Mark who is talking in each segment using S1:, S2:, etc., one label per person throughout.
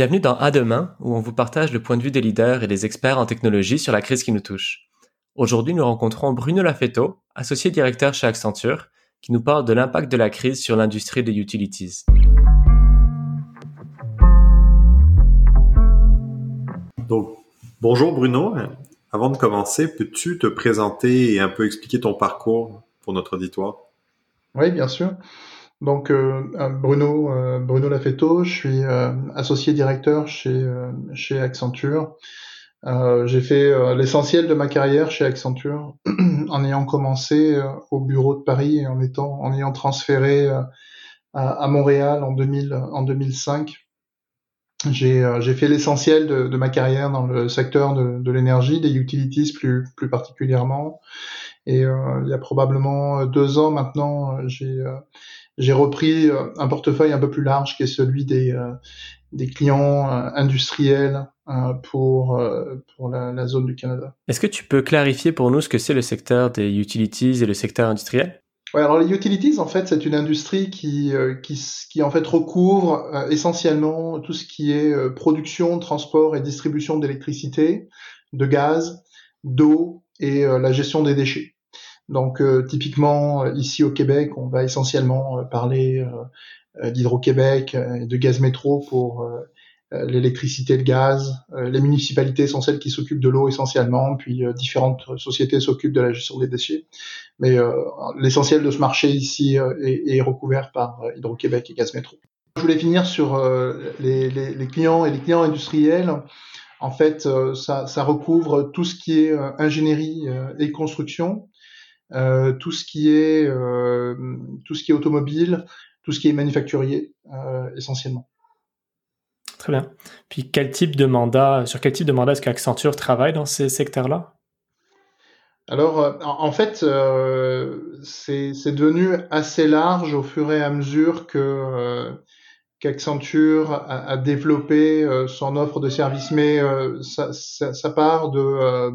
S1: Bienvenue dans À demain, où on vous partage le point de vue des leaders et des experts en technologie sur la crise qui nous touche. Aujourd'hui, nous rencontrons Bruno Lafetto, associé directeur chez Accenture, qui nous parle de l'impact de la crise sur l'industrie des utilities.
S2: Donc, bonjour Bruno. Avant de commencer, peux-tu te présenter et un peu expliquer ton parcours pour notre auditoire?
S3: Oui, bien sûr. Donc euh, euh, Bruno euh, Bruno Lafetto, je suis associé directeur chez chez Accenture. j'ai fait l'essentiel de ma carrière chez Accenture en ayant commencé au bureau de Paris et en étant en ayant transféré à, Montréal en 2000 en 2005. J'ai j'ai fait l'essentiel de, de, ma carrière dans le secteur de, de l'énergie, des utilities plus plus particulièrement. Et il y a probablement deux ans maintenant, j'ai j'ai repris euh, un portefeuille un peu plus large qui est celui des, euh, des clients euh, industriels pour, pour la, zone du Canada.
S1: Est-ce que tu peux clarifier pour nous ce que c'est le secteur des utilities et le secteur industriel?
S3: Ouais, alors les utilities, en fait, c'est une industrie qui, qui, qui, en fait recouvre essentiellement tout ce qui est production, transport et distribution d'électricité, de gaz, d'eau et la gestion des déchets. Donc euh, typiquement euh, ici au Québec, on va essentiellement euh, parler d'Hydro-Québec et de gaz métro pour l'électricité, le gaz. les municipalités sont celles qui s'occupent de l'eau essentiellement, puis différentes sociétés s'occupent de la gestion des déchets. Mais l'essentiel de ce marché ici est, recouvert par Hydro-Québec et Gaz Métro. Je voulais finir sur les, clients et les clients industriels. En fait, ça, ça, recouvre tout ce qui est ingénierie et construction, euh, tout ce qui est euh, tout ce qui est automobile, tout ce qui est manufacturier euh, essentiellement.
S1: Très bien. Puis quel type de mandat, sur quel type de mandat est-ce qu'Accenture travaille dans ces secteurs-là?
S3: Alors, en fait, euh, c'est devenu assez large au fur et à mesure que euh, qu'Accenture a, a, développé son offre de services, mais ça, ça, ça, part de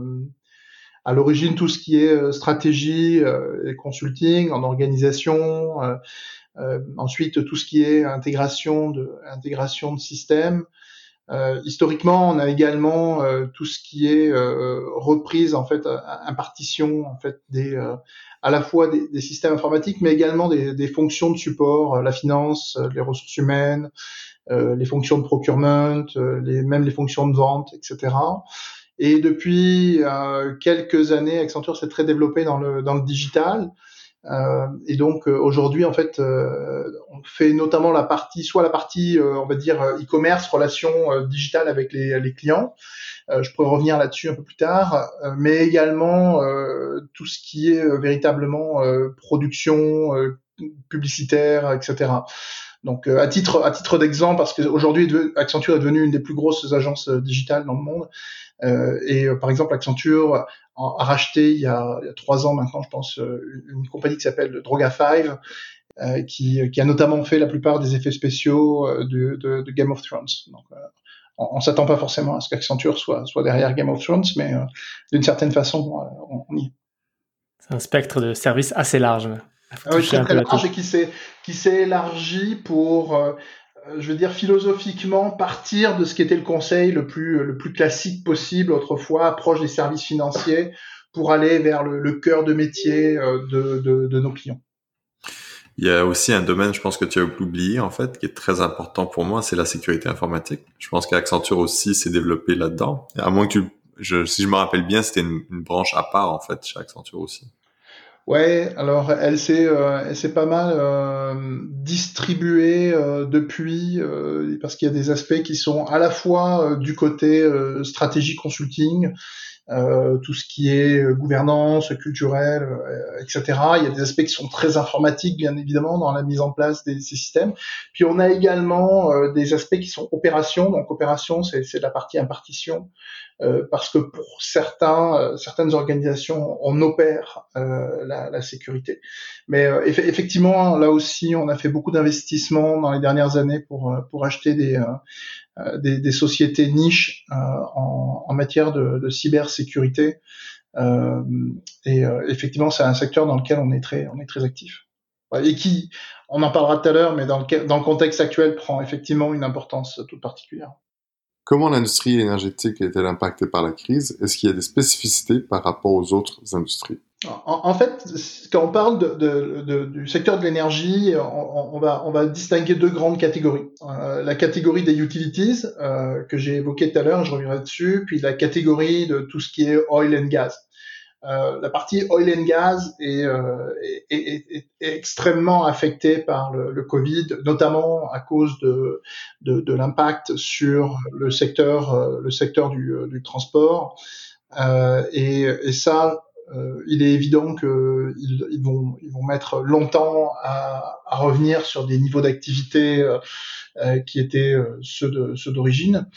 S3: à l'origine tout ce qui est euh, stratégie euh, et consulting en organisation, euh, ensuite tout ce qui est intégration de intégration de systèmes. Euh, historiquement, on a également euh, tout ce qui est euh, reprise en fait, impartition en fait des à la fois des, des, systèmes informatiques, mais également des, des, fonctions de support, la finance, les ressources humaines, les fonctions de procurement, les, même les fonctions de vente, etc. Et depuis euh, quelques années, Accenture s'est très développé dans le, dans le digital. Euh, et donc euh, aujourd'hui, en fait, euh, on fait notamment la partie, soit la partie, euh, on va dire e-commerce, relation digitale avec les, les clients. je pourrais revenir là-dessus un peu plus tard, mais également tout ce qui est véritablement production publicitaire, etc. Donc, à titre à titre d'exemple, parce qu'aujourd'hui, Accenture est devenue une des plus grosses agences digitales dans le monde. Euh, et euh, par exemple, Accenture a, racheté il y, a, trois ans maintenant, je pense, euh, une compagnie qui s'appelle Droga5, euh, qui, qui, a notamment fait la plupart des effets spéciaux de, de, de Game of Thrones. Donc, on, on s'attend pas forcément à ce qu'Accenture soit, soit derrière Game of Thrones, mais d'une certaine façon, on, on y est.
S1: C'est un spectre de services assez large.
S3: Ah oui, très, très large et qui s'est qui s'est élargi pour euh, je veux dire philosophiquement partir de ce qui était le conseil le plus le plus classique possible autrefois, proche des services financiers, pour aller vers le, le cœur de métier euh, de, de, de, nos clients.
S2: Il y a aussi un domaine, je pense que tu as oublié en fait, qui est très important pour moi, c'est la sécurité informatique. Je pense qu'Accenture aussi s'est développé là-dedans. À moins que tu, je, si je me rappelle bien, c'était une, une branche à part en fait chez Accenture aussi.
S3: Ouais, alors elle s'est euh, elle s'est pas mal euh, distribuée euh, depuis euh, parce qu'il y a des aspects qui sont à la fois du côté stratégie consulting, tout ce qui est gouvernance culturelle, etc. Il y a des aspects qui sont très informatiques bien évidemment dans la mise en place des ces systèmes. Puis on a également des aspects qui sont opérations. Donc opération c'est la partie impartition. Euh, parce que pour certains, euh, certaines organisations, on opère euh, la, la, sécurité. Mais effectivement, là aussi, on a fait beaucoup d'investissements dans les dernières années pour pour acheter des des, des, sociétés niches en, en, matière de, de cybersécurité. et effectivement, c'est un secteur dans lequel on est très on est très actif. et qui, on en parlera tout à l'heure, mais dans le, dans le contexte actuel, prend effectivement une importance toute particulière.
S2: Comment l'industrie énergétique est-elle impactée par la crise? Est-ce qu'il y a des spécificités par rapport aux autres industries?
S3: En, fait, quand on parle de, de, du secteur de l'énergie, on, on, va, on va distinguer deux grandes catégories. Euh, la catégorie des utilities, euh, que j'ai évoqué tout à l'heure, je reviendrai dessus, puis la catégorie de tout ce qui est oil and gas. Euh, la partie oil and gas est, euh, est, est, est extrêmement affectée par le, le, Covid, notamment à cause de, de, de l'impact sur le secteur, euh, le secteur du, du transport. et, et ça, euh, il est évident qu'ils ils vont, ils vont mettre longtemps à, à revenir sur des niveaux d'activité euh, euh qui étaient euh, ceux de ceux d'origine.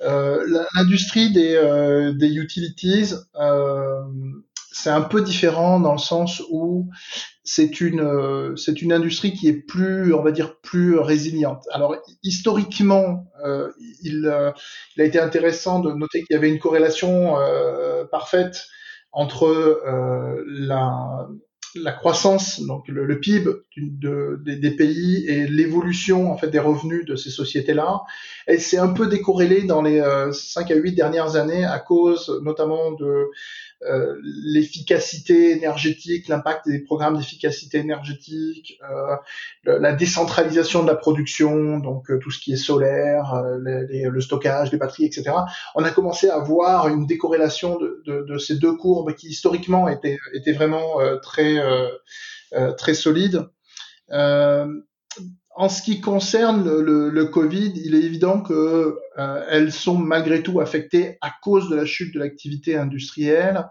S3: L'industrie des, des utilities, c'est un peu différent dans le sens où c'est une c'est une industrie qui est plus on va dire plus résiliente. Alors historiquement, euh, il, il, a été intéressant de noter qu'il y avait une corrélation euh, parfaite entre euh, la, la croissance, donc le, PIB de, des pays et l'évolution en fait des revenus de ces sociétés-là, elle s'est un peu décorrélée dans les euh, 5 à 8 dernières années à cause notamment de euh, l'efficacité énergétique, l'impact des programmes d'efficacité énergétique, euh, la décentralisation de la production, donc euh, tout ce qui est solaire, le stockage, les batteries, etc. On a commencé à voir une décorrélation de, ces deux courbes qui historiquement étaient vraiment très très solides. En ce qui concerne le, Covid, il est évident que euh, elles sont malgré tout affectées à cause de la chute de l'activité industrielle.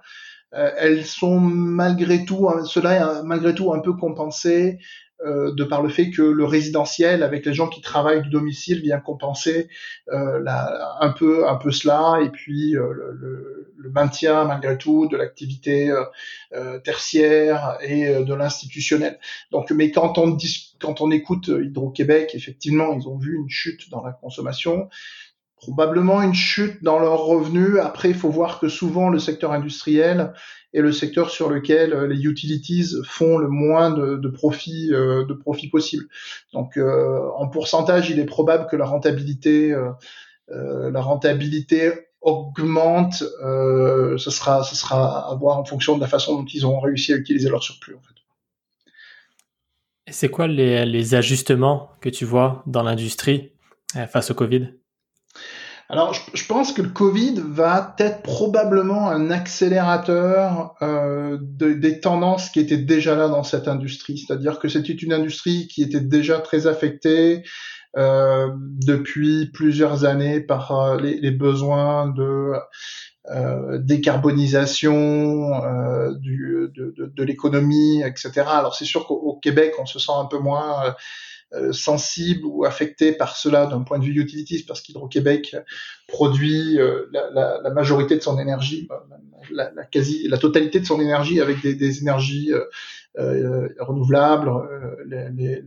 S3: Euh, elles sont malgré tout, hein, cela est malgré tout un peu compensé euh, de par le fait que le résidentiel, avec les gens qui travaillent du domicile, vient compenser euh, un peu un peu cela, et puis euh, le, le, maintien malgré tout de l'activité euh, tertiaire et de l'institutionnel. Donc, mais quand on quand on écoute Hydro-Québec, effectivement, ils ont vu une chute dans la consommation probablement une chute dans leurs revenus. Après, il faut voir que souvent le secteur industriel est le secteur sur lequel euh, les utilities font le moins de, de profit euh, de profit possible. Donc, euh, en pourcentage, il est probable que la rentabilité la rentabilité augmente. ce sera ce sera à voir en fonction de la façon dont ils ont réussi à utiliser leur surplus. En fait.
S1: C'est quoi les, les ajustements que tu vois dans l'industrie face au Covid?
S3: Alors, je, je, pense que le Covid va être probablement un accélérateur euh, de, des tendances qui étaient déjà là dans cette industrie. C'est-à-dire que c'était une industrie qui était déjà très affectée euh, depuis plusieurs années par euh, les, les, besoins de euh, décarbonisation euh, du, de, de, de l'économie, etc. Alors, c'est sûr qu'au Québec, on se sent un peu moins euh, sensible ou affecté par cela d'un point de vue utilities, parce qu'Hydro-Québec produit euh, la, majorité de son énergie, bah, la, quasi, la totalité de son énergie avec des, énergies euh, euh renouvelables,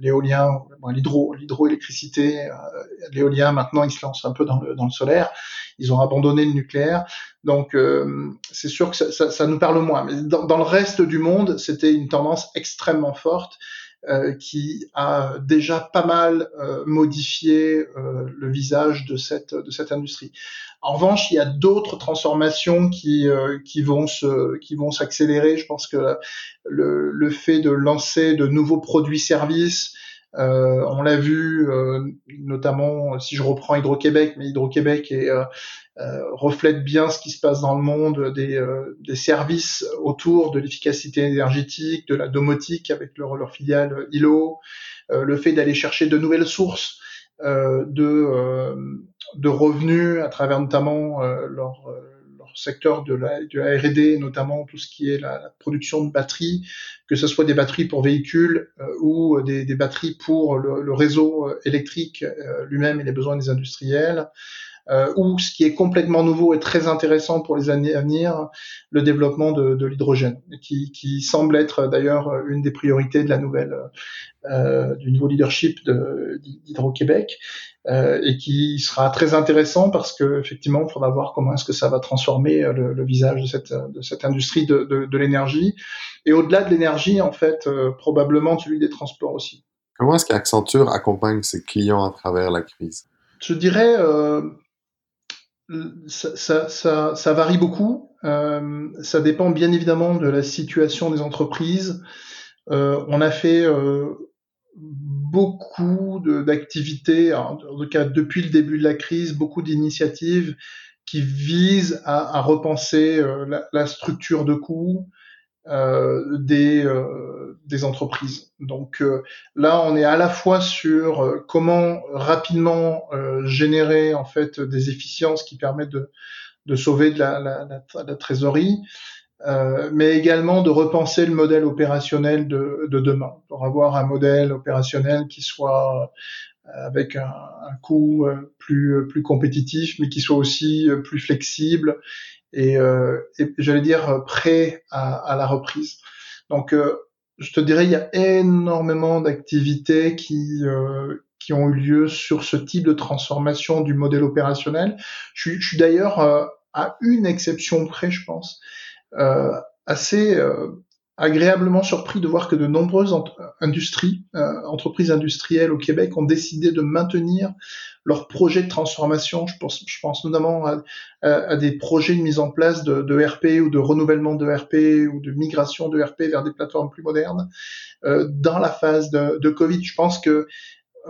S3: l'éolien, l'hydro, l'hydroélectricité, l'éolien maintenant ils se lancent un peu dans le, solaire, ils ont abandonné le nucléaire, donc euh, c'est sûr que ça, nous parle moins. Mais dans, le reste du monde, c'était une tendance extrêmement forte. euh, qui a déjà pas mal euh, modifié euh, le visage de cette de cette industrie. En revanche, il y a d'autres transformations qui qui vont se qui vont s'accélérer. Je pense que le, le fait de lancer de nouveaux produits-services euh, on l'a vu, euh, notamment si je reprends Hydro-Québec, mais Hydro-Québec euh, reflète bien ce qui se passe dans le monde, des, services autour de l'efficacité énergétique, de la domotique avec leur, filiale ILO, le fait d'aller chercher de nouvelles sources de revenus à travers notamment leur secteur de la, de R&D, notamment tout ce qui est la, production de batteries, que ce soit des batteries pour véhicules euh, ou des, batteries pour le, le réseau euh, électrique euh, lui-même et les besoins des industriels. Euh, ou ce qui est complètement nouveau et très intéressant pour les années à venir, le développement de, de l'hydrogène, qui, qui, semble être d'ailleurs une des priorités de la nouvelle euh, du nouveau leadership d'Hydro-Québec. Euh, et qui sera très intéressant parce que effectivement, il faudra voir comment est-ce que ça va transformer euh, le, le, visage de cette, de cette industrie de, de, de l'énergie. Et au-delà de l'énergie, en fait, euh, probablement celui des transports aussi.
S2: Comment est-ce qu'Accenture accompagne ses clients à travers la crise?
S3: Je dirais, euh, ça, ça, ça, ça, varie beaucoup. Euh, ça dépend bien évidemment de la situation des entreprises. on a fait beaucoup d'activités, en tout cas depuis le début de la crise, beaucoup d'initiatives qui visent à, à repenser euh, la, la, structure de coûts euh, des, euh, des entreprises. Donc euh, là, on est à la fois sur euh, comment rapidement générer en fait des efficiences qui permettent de, de sauver de la, la, la trésorerie, euh, mais également de repenser le modèle opérationnel de, de, demain, pour avoir un modèle opérationnel qui soit euh, avec un, un coût euh, plus, plus compétitif, mais qui soit aussi plus flexible et, et j'allais dire prêt à, à, la reprise. Donc, je te dirais, il y a énormément d'activités qui, qui ont eu lieu sur ce type de transformation du modèle opérationnel. Je, je suis d'ailleurs à une exception près, je pense, euh, assez euh, agréablement surpris de voir que de nombreuses industries, euh, entreprises industrielles au Québec ont décidé de maintenir leurs projets de transformation. Je pense, je pense notamment à, à, des projets de mise en place de, de, RP ou de renouvellement de RP ou de migration de RP vers des plateformes plus modernes euh, dans la phase de, de, Covid. Je pense que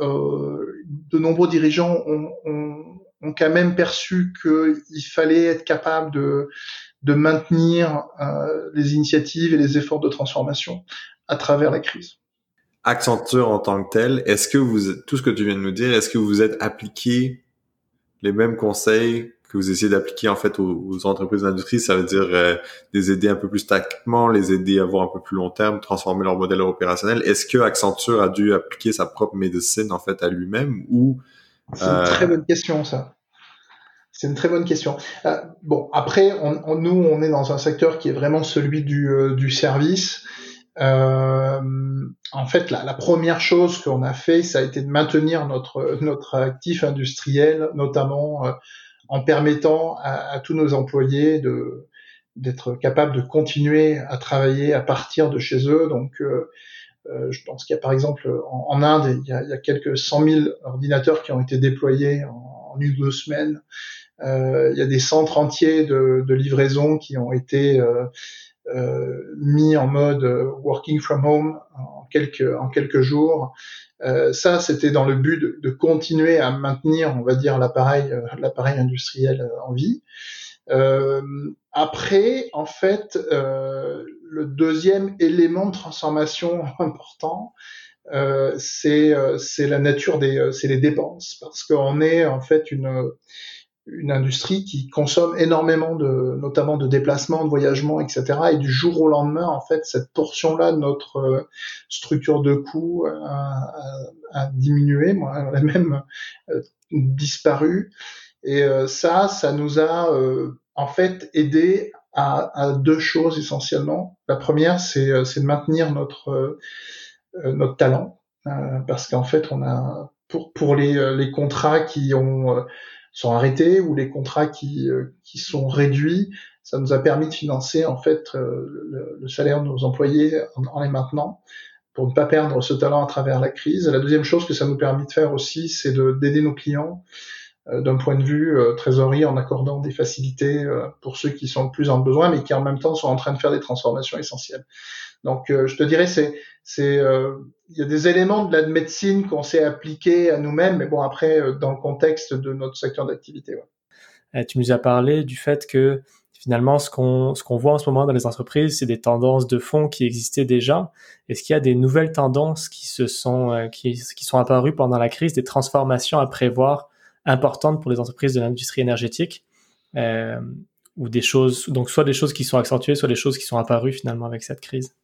S3: euh, de nombreux dirigeants ont, ont, ont quand même perçu qu'il fallait être capable de de maintenir euh, les initiatives et les efforts de transformation à travers la crise.
S2: Accenture en tant que tel, est-ce que vous, tout ce que tu viens de nous dire, est-ce que vous êtes appliqué les mêmes conseils que vous essayez d'appliquer en fait aux, entreprises d'industrie, ça veut dire euh, les aider un peu plus tactiquement, les aider à voir un peu plus long terme, transformer leur modèle opérationnel. Est-ce que Accenture a dû appliquer sa propre médecine en fait à lui-même ou
S3: C'est une très bonne question ça. C'est une très bonne question. Euh, bon, après, on, nous, on est dans un secteur qui est vraiment celui du, euh, du service. Euh, en fait, la, la première chose qu'on a fait, ça a été de maintenir notre notre actif industriel, notamment euh, en permettant à, à, tous nos employés de d'être capables de continuer à travailler à partir de chez eux. Donc, euh, je pense qu'il y a par exemple en, en Inde, il y, a, il y, a, quelques 100 000 ordinateurs qui ont été déployés en, en une ou deux semaines euh, il y a des centres entiers de, de livraison qui ont été euh, euh, mis en mode working from home en quelques en quelques jours. Euh, ça, c'était dans le but de, de, continuer à maintenir, on va dire, l'appareil l'appareil industriel en vie. Euh, après, en fait, euh, le deuxième élément de transformation important, euh, c'est c'est la nature des c'est les dépenses, parce qu'on est en fait une une industrie qui consomme énormément de, notamment de déplacements, de voyagements, etc. Et du jour au lendemain, en fait, cette portion-là de notre euh, structure de coût a, a, a diminué, elle a même euh, disparu. Et euh, ça, ça nous a en fait aidé à, à, deux choses essentiellement. La première, c'est de maintenir notre notre talent, parce qu'en fait, on a pour pour les les contrats qui ont sont arrêtés ou les contrats qui, euh, qui sont réduits, ça nous a permis de financer en fait euh, le, le salaire de nos employés en, en, les maintenant pour ne pas perdre ce talent à travers la crise. la deuxième chose que ça nous permet de faire aussi, c'est d'aider nos clients d'un point de vue euh, trésorerie en accordant des facilités euh, pour ceux qui sont le plus en besoin, mais qui en même temps sont en train de faire des transformations essentielles. Donc, je te dirais, c'est, c'est, il y a des éléments de la médecine qu'on s'est appliqué à nous-mêmes, mais bon, après, dans le contexte de notre secteur d'activité.
S1: Tu nous as parlé du fait que finalement, ce qu'on ce qu'on voit en ce moment dans les entreprises, c'est des tendances de fond qui existaient déjà. Est-ce qu'il y a des nouvelles tendances qui se sont qui, qui sont apparues pendant la crise, des transformations à prévoir importantes pour les entreprises de l'industrie énergétique euh, ou des choses, donc soit des choses qui sont accentuées, soit des choses qui sont apparues finalement avec cette crise.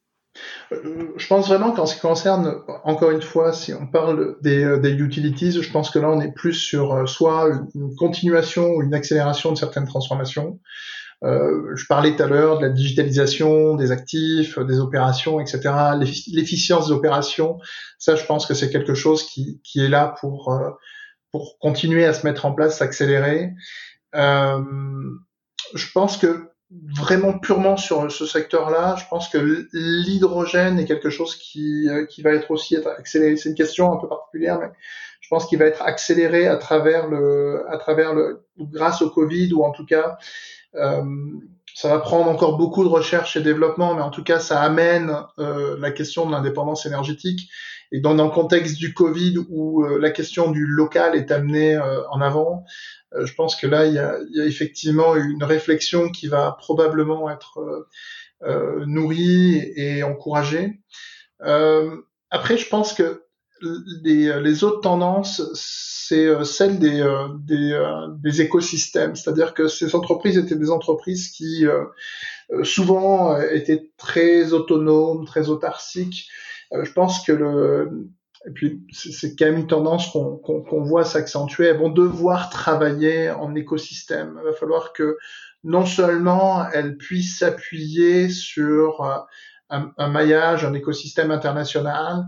S3: euh, je pense vraiment qu'en ce qui concerne, encore une fois, si on parle des, euh, utilities, je pense que là on est plus sur soit une continuation ou une accélération de certaines transformations. Je parlais tout à l'heure de la digitalisation des actifs, des opérations, etc. L'efficience des opérations, ça je pense que c'est quelque chose qui, qui est là pour, pour continuer à se mettre en place, s'accélérer. Euh, je pense que vraiment purement sur ce secteur-là, je pense que l'hydrogène est quelque chose qui, euh, qui va être aussi accéléré. C'est une question un peu particulière, mais je pense qu'il va être accéléré à travers le, à travers le, grâce au Covid ou en tout cas, euh, ça va prendre encore beaucoup de recherche et développement, mais en tout cas, ça amène euh, la question de l'indépendance énergétique. Et dans, dans, le contexte du Covid où euh, la question du local est amenée euh, en avant, euh, je pense que là, il y, a, effectivement une réflexion qui va probablement être nourrie et, encouragée. après, je pense que les, autres tendances, c'est celle des, écosystèmes. C'est-à-dire que ces entreprises étaient des entreprises qui souvent étaient très autonomes, très autarciques, je pense que le, et puis c'est quand même une tendance qu'on voit s'accentuer. Elles vont devoir travailler en écosystème. Il va falloir que non seulement elles puissent s'appuyer sur euh, un, maillage, un écosystème international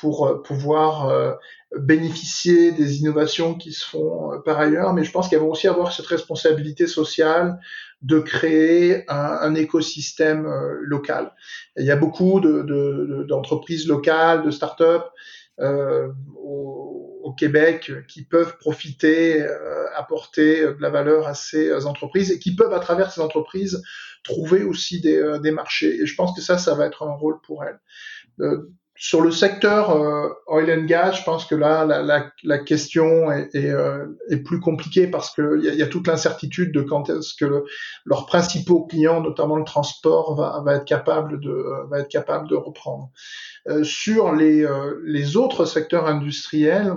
S3: pour euh, pouvoir bénéficier des innovations qui se font par ailleurs, mais je pense qu'elles vont aussi avoir cette responsabilité sociale de créer un, un écosystème euh, local. il y a beaucoup d'entreprises de, de, locales, de start-up euh, au, au, Québec qui peuvent profiter, euh, apporter de la valeur à ces entreprises et qui peuvent, à travers ces entreprises, trouver aussi des, euh, des marchés. Et je pense que ça, ça va être un rôle pour elles. Euh, sur le secteur euh, oil and gas, je pense que là, la, la, la question est, est, euh, est, plus compliquée parce qu'il y, y a toute l'incertitude de quand est-ce que le, leurs principaux clients, notamment le transport, va, va, être capable de va être capable de reprendre. Euh, sur les, euh, les autres secteurs industriels,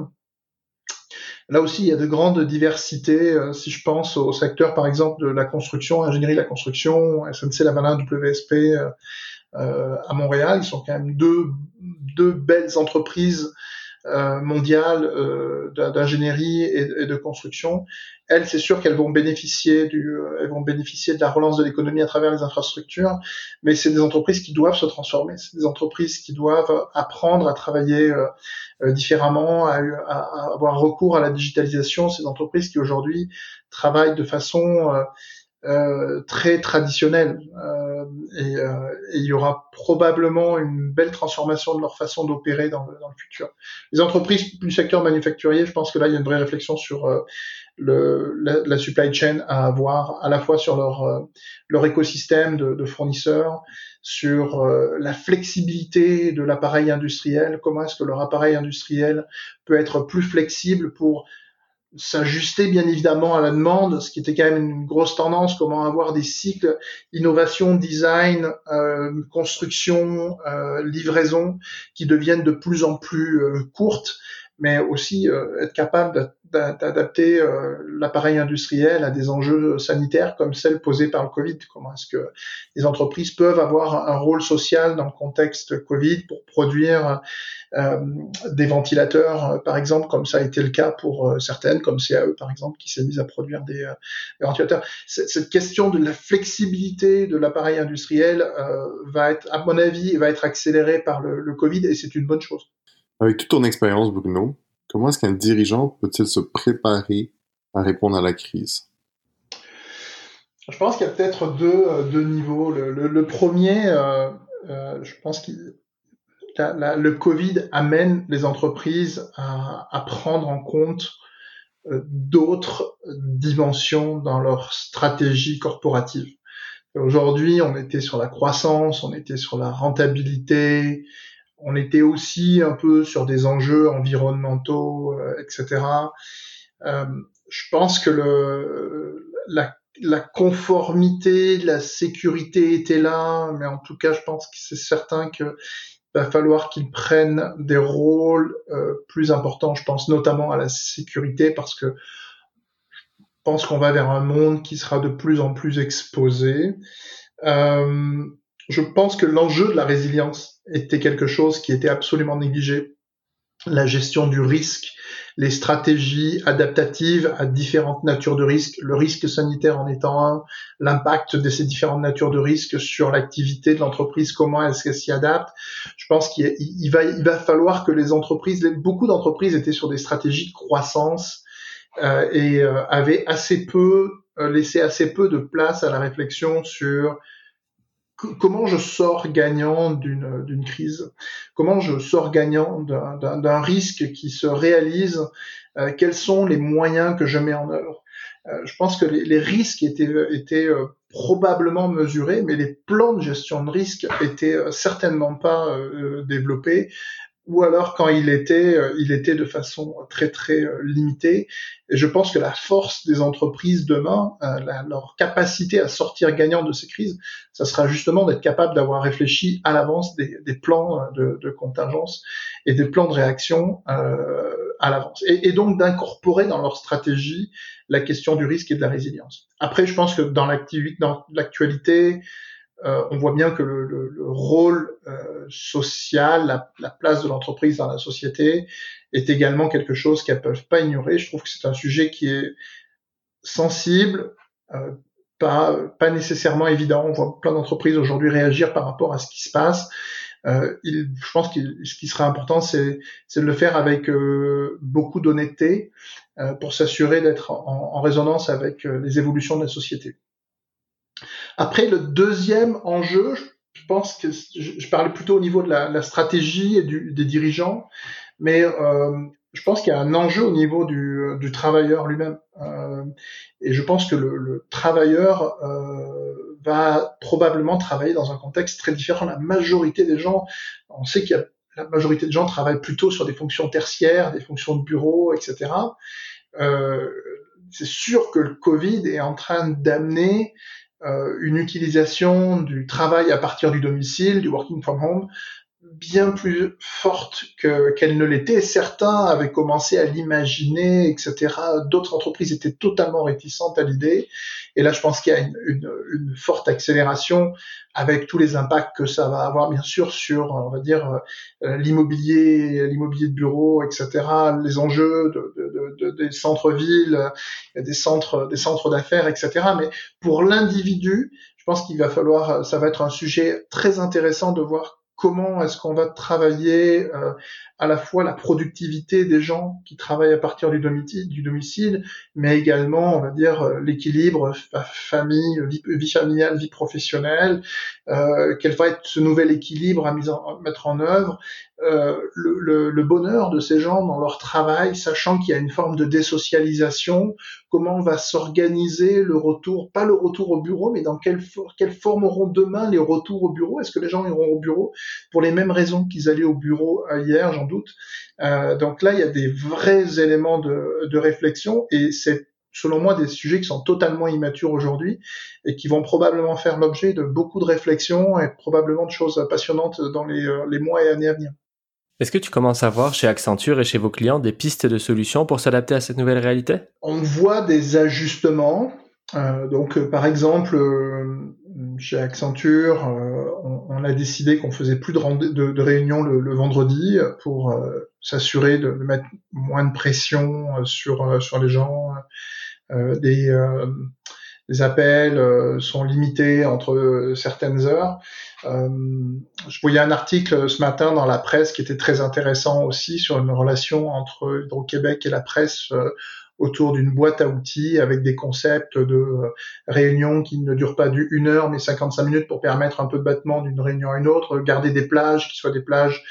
S3: Là aussi, il y a de grandes diversités. Euh, si je pense au secteur, par exemple, de la construction, ingénierie de la construction, SNC Lavalin, WSP, euh, à Montréal. Ils sont quand même deux, deux belles entreprises euh, mondiales euh, d'ingénierie et, de construction. Elles, c'est sûr qu'elles vont bénéficier du, elles vont bénéficier de la relance de l'économie à travers les infrastructures, mais c'est des entreprises qui doivent se transformer. C'est des entreprises qui doivent apprendre à travailler différemment, à, à, avoir recours à la digitalisation. Ces entreprises qui aujourd'hui travaillent de façon euh, très traditionnel euh, et, euh, il y aura probablement une belle transformation de leur façon d'opérer dans, dans, le futur. Les entreprises du secteur manufacturier, je pense que là il y a une vraie réflexion sur euh, le, la, la, supply chain à avoir à la fois sur leur euh, leur écosystème de, de fournisseurs, sur la flexibilité de l'appareil industriel, comment est-ce que leur appareil industriel peut être plus flexible pour s'ajuster bien évidemment à la demande, ce qui était quand même une grosse tendance, comment avoir des cycles innovation, design, euh, construction, euh, livraison qui deviennent de plus en plus euh, courtes, mais aussi euh, être capable d'adapter euh, l'appareil industriel à des enjeux sanitaires comme celles posées par le Covid. Comment est-ce que les entreprises peuvent avoir un rôle social dans le contexte Covid pour produire euh, des ventilateurs, par exemple, comme ça a été le cas pour certaines, comme CAE, par exemple, qui s'est mise à produire des, des ventilateurs. Cette question de la flexibilité de l'appareil industriel va être, à mon avis, va être accélérée par le, le Covid et c'est une bonne chose.
S2: Avec toute ton expérience, Bruno, comment est-ce qu'un dirigeant peut-il se préparer à répondre à la crise?
S3: Je pense qu'il y a peut-être deux, deux niveaux. Le, premier, euh, euh, je pense qu'il le Covid amène les entreprises à, prendre en compte euh, d'autres dimensions dans leur stratégie corporative. Aujourd'hui, on était sur la croissance, on était sur la rentabilité, on était aussi un peu sur des enjeux environnementaux, euh, etc. Euh, je pense que le, la, la conformité, la sécurité était là, mais en tout cas, je pense que c'est certain que va falloir qu'ils prennent des rôles euh, plus importants. Je pense notamment à la sécurité parce que je pense qu'on va vers un monde qui sera de plus en plus exposé. Euh, Je pense que l'enjeu de la résilience était quelque chose qui était absolument négligé. La gestion du risque, les stratégies adaptatives à différentes natures de risques, le risque sanitaire en étant un, l'impact de ces différentes natures de risques sur l'activité de l'entreprise, comment est-ce qu'elle s'y adapte. Je pense qu'il va, il va falloir que les entreprises, beaucoup d'entreprises étaient sur des stratégies de croissance euh, et euh, avaient assez peu euh, laissé assez peu de place à la réflexion sur comment je sors gagnant d'une crise, comment je sors gagnant d'un risque qui se réalise, euh, quels sont les moyens que je mets en œuvre? Euh, je pense que les, risques étaient, étaient euh, probablement mesurés, mais les plans de gestion de risque étaient certainement pas développés ou alors quand il était, euh, il était de façon très très euh, limitée. Et je pense que la force des entreprises demain, euh, leur capacité à sortir gagnant de ces crises, ça sera justement d'être capable d'avoir réfléchi à l'avance des, plans de, contingence et des plans de réaction à l'avance. Et, et, donc d'incorporer dans leur stratégie la question du risque et de la résilience. Après, je pense que dans l'actualité, on voit bien que le, le, le rôle euh, social, la, la, place de l'entreprise dans la société est également quelque chose qu'elles peuvent pas ignorer. Je trouve que c'est un sujet qui est sensible, euh, pas, pas nécessairement évident. On voit plein d'entreprises aujourd'hui réagir par rapport à ce qui se passe. Euh, je pense que ce qui serait important, c'est de le faire avec euh, beaucoup d'honnêteté pour s'assurer d'être en, résonance avec les évolutions de la société. Après, le deuxième enjeu, je pense que je, parlais plutôt au niveau de la, stratégie et des dirigeants, mais euh, je pense qu'il y a un enjeu au niveau du, travailleur lui-même. Euh, et je pense que le, le travailleur euh, va probablement travailler dans un contexte très différent. La majorité des gens, on sait qu'il y a la majorité des gens travaillent plutôt sur des fonctions tertiaires, des fonctions de bureau, etc. C'est sûr que le Covid est en train d'amener une utilisation du travail à partir du domicile, du working from home, bien plus forte que qu'elle ne l'était. Certains avaient commencé à l'imaginer, etc. D'autres entreprises étaient totalement réticentes à l'idée. Et là, je pense qu'il y a une, une, une, forte accélération avec tous les impacts que ça va avoir, bien sûr, sur, on va dire, euh, l'immobilier, l'immobilier de bureau, etc. Les enjeux de, de, de, des centres-villes, des centres, des centres d'affaires, etc. Mais pour l'individu, je pense qu'il va falloir, ça va être un sujet très intéressant de voir comment est-ce qu'on va travailler euh, à la fois la productivité des gens qui travaillent à partir du domicile, mais également, on va dire, euh, l'équilibre famille, vie, familiale, vie professionnelle, euh, quel va être ce nouvel équilibre à mettre en œuvre, euh, le, le, le, bonheur de ces gens dans leur travail, sachant qu'il y a une forme de désocialisation, comment va s'organiser le retour, pas le retour au bureau, mais dans quelle, quelle forme auront demain les retours au bureau? Est-ce que les gens iront au bureau pour les mêmes raisons qu'ils allaient au bureau hier? Doute. Euh, donc là, il y a des vrais éléments de, de réflexion et c'est selon moi des sujets qui sont totalement immatures aujourd'hui et qui vont probablement faire l'objet de beaucoup de réflexions et probablement de choses passionnantes dans les, euh, les mois et années à venir.
S1: Est-ce que tu commences à voir chez Accenture et chez vos clients des pistes de solutions pour s'adapter à cette nouvelle réalité?
S3: On voit des ajustements. Euh, donc, euh, par exemple, euh, chez Accenture, on, a décidé qu'on faisait plus de, réunions le, vendredi pour s'assurer de, mettre moins de pression sur sur les gens. des les appels sont limités entre certaines heures. Je voyais un article ce matin dans la presse qui était très intéressant aussi sur une relation entre Hydro-Québec et la presse autour d'une boîte à outils avec des concepts de euh, réunions qui ne durent pas du heure mais 55 minutes pour permettre un peu de battement d'une réunion à une autre, garder des plages qui soient des plages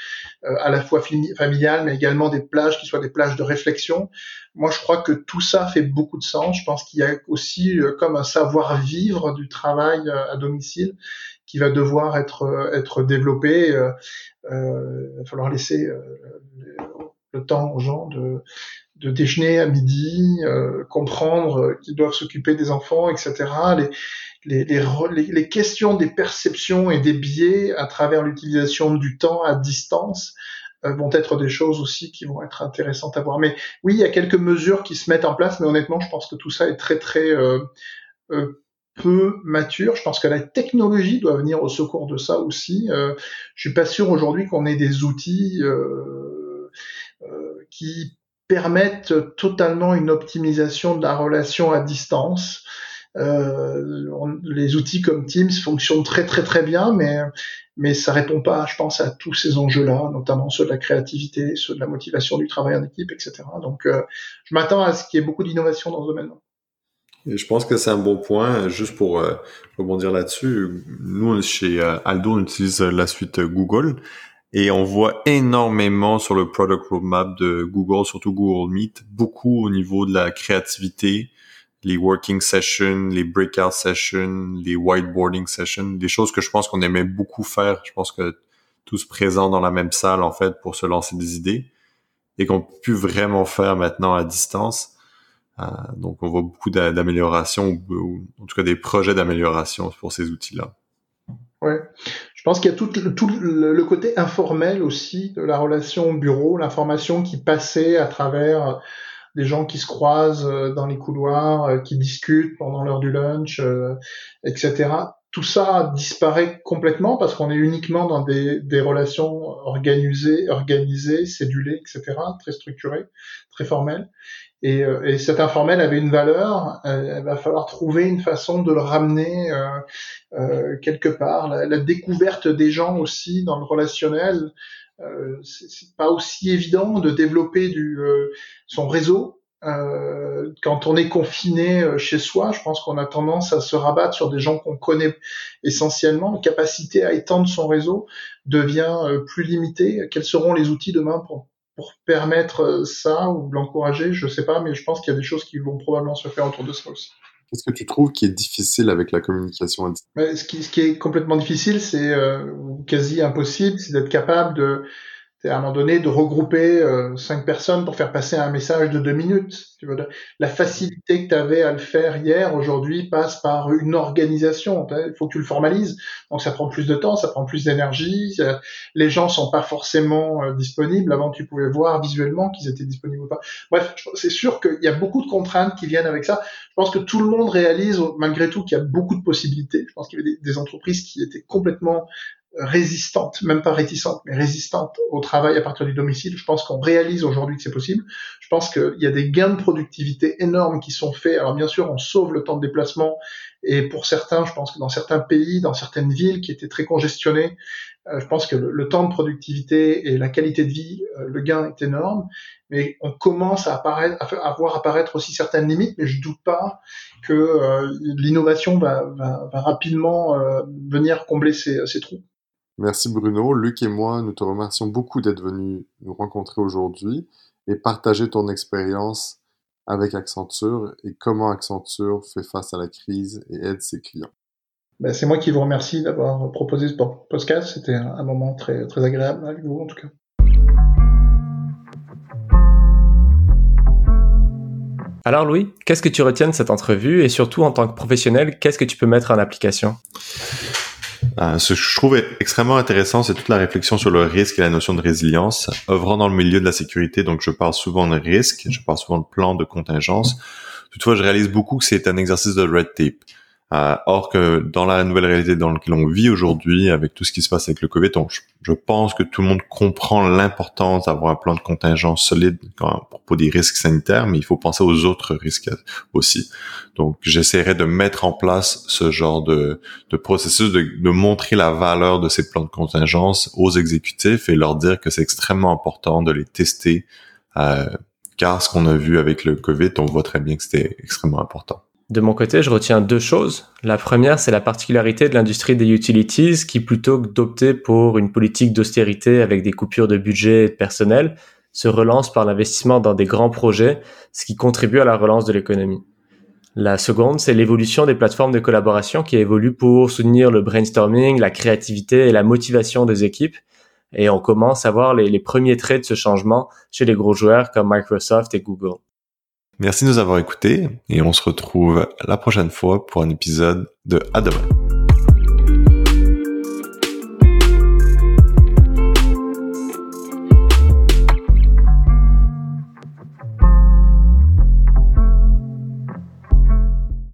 S3: euh, à la fois familiales mais également des plages qui soient des plages de réflexion. Moi, je crois que tout ça fait beaucoup de sens. Je pense qu'il y a aussi euh, comme un savoir-vivre du travail à domicile qui va devoir être être développé. Euh, il va falloir laisser le temps aux gens de de déjeuner à midi, euh, comprendre qu'ils doivent s'occuper des enfants, etc. Les, les, les, les, questions des perceptions et des biais à travers l'utilisation du temps à distance euh, vont être des choses aussi qui vont être intéressantes à voir. Mais oui, il y a quelques mesures qui se mettent en place, mais honnêtement, je pense que tout ça est très très euh, euh peu mature. Je pense que la technologie doit venir au secours de ça aussi. Euh, je suis pas sûr aujourd'hui qu'on ait des outils euh, euh, qui permettent totalement une optimisation de la relation à distance. Euh, les outils comme Teams fonctionnent très très très bien, mais mais ça répond pas, je pense, à tous ces enjeux-là, notamment ceux de la créativité, ceux de la motivation du travail en équipe, etc. Donc, euh, je m'attends à ce qu'il y ait beaucoup d'innovation dans ce domaine-là.
S2: Et je pense que c'est un bon point, juste pour euh, rebondir là-dessus. Nous, chez euh, Aldo, on utilise la suite Google et on voit énormément sur le product roadmap de Google, surtout Google Meet, beaucoup au niveau de la créativité, les working sessions, les breakout sessions, les whiteboarding sessions, des choses que je pense qu'on aimait beaucoup faire. Je pense que tous présents dans la même salle, en fait, pour se lancer des idées et qu'on peut plus vraiment faire maintenant à distance. Euh, donc, on voit beaucoup d'améliorations, ou, en tout cas des projets d'amélioration pour ces outils-là.
S3: Ouais. Je pense qu'il y a tout, le, côté informel aussi de la relation au bureau, l'information qui passait à travers des gens qui se croisent euh, dans les couloirs, euh, qui discutent pendant l'heure du lunch, euh, etc. Tout ça disparaît complètement parce qu'on est uniquement dans des, des relations organisées, organisées, cédulées, etc., très structurées, très formelles. Et, et cet informel avait une valeur. il va falloir trouver une façon de le ramener euh, quelque part. La, découverte des gens aussi dans le relationnel euh, c'est pas aussi évident de développer euh, son réseau euh, quand on est confiné euh, chez soi, je pense qu'on a tendance à se rabattre sur des gens qu'on connaît essentiellement. La capacité à étendre son réseau devient plus limitée. Quels seront les outils demain pour, pour permettre ça ou l'encourager Je sais pas, mais je pense qu'il y a des choses qui vont probablement se faire autour de ça aussi.
S2: Qu'est-ce que tu trouves qui est difficile avec la communication à
S3: distance ce qui, ce qui est complètement difficile, c'est euh, quasi impossible, c'est d'être capable de c'est à un moment donné de regrouper euh, cinq personnes pour faire passer un message de deux minutes. Tu la facilité que tu avais à le faire hier, aujourd'hui, passe par une organisation. Il faut que tu le formalises. Donc ça prend plus de temps, ça prend plus d'énergie. Les gens sont pas forcément euh, disponibles. Avant, tu pouvais voir visuellement qu'ils étaient disponibles ou pas. Bref, c'est sûr qu'il y a beaucoup de contraintes qui viennent avec ça. Je pense que tout le monde réalise malgré tout qu'il y a beaucoup de possibilités. Je pense qu'il y avait des entreprises qui étaient complètement résistante, même pas réticente, mais résistante au travail à partir du domicile. Je pense qu'on réalise aujourd'hui que c'est possible. Je pense qu'il y a des gains de productivité énormes qui sont faits. Alors bien sûr, on sauve le temps de déplacement et pour certains, je pense que dans certains pays, dans certaines villes qui étaient très congestionnées, euh, je pense que le, temps de productivité et la qualité de vie, euh, le gain est énorme. Mais on commence à, apparaître, voir apparaître aussi certaines limites, mais je doute pas que euh, l'innovation va, va, va, rapidement venir combler ces, ces trous.
S2: Merci Bruno. Luc et moi, nous te remercions beaucoup d'être venu nous rencontrer aujourd'hui et partager ton expérience avec Accenture et comment Accenture fait face à la crise et aide ses clients.
S3: Ben, c'est moi qui vous remercie d'avoir proposé ce podcast. C'était un moment très, très agréable avec vous, en tout cas.
S1: Alors Louis, qu'est-ce que tu retiens de cette entrevue? Et surtout en tant que professionnel, qu'est-ce que tu peux mettre en application?
S2: Euh, ce que je trouve extrêmement intéressant, c'est toute la réflexion sur le risque et la notion de résilience. Œuvrant dans le milieu de la sécurité, donc je parle souvent de risque, je parle souvent de plan de contingence. Toutefois, je réalise beaucoup que c'est un exercice de red tape. Euh, or que dans la nouvelle réalité dans laquelle on vit aujourd'hui, avec tout ce qui se passe avec le Covid, je, pense que tout le monde comprend l'importance d'avoir un plan de contingence solide à propos des risques sanitaires, mais il faut penser aux autres risques aussi. Donc, j'essaierai de mettre en place ce genre de, de processus, de, de, montrer la valeur de ces plans de contingence aux exécutifs et leur dire que c'est extrêmement important de les tester, euh, car ce qu'on a vu avec le Covid, on voit très bien que c'était extrêmement important.
S1: De mon côté, je retiens deux choses. La première, c'est la particularité de l'industrie des utilities qui, plutôt que d'opter pour une politique d'austérité avec des coupures de budget et de personnel, se relance par l'investissement dans des grands projets, ce qui contribue à la relance de l'économie. La seconde, c'est l'évolution des plateformes de collaboration qui évoluent pour soutenir le brainstorming, la créativité et la motivation des équipes. Et on commence à voir les, les premiers traits de ce changement chez les gros joueurs comme Microsoft et Google.
S2: Merci de nous avoir écoutés et on se retrouve la prochaine fois pour un épisode de demain.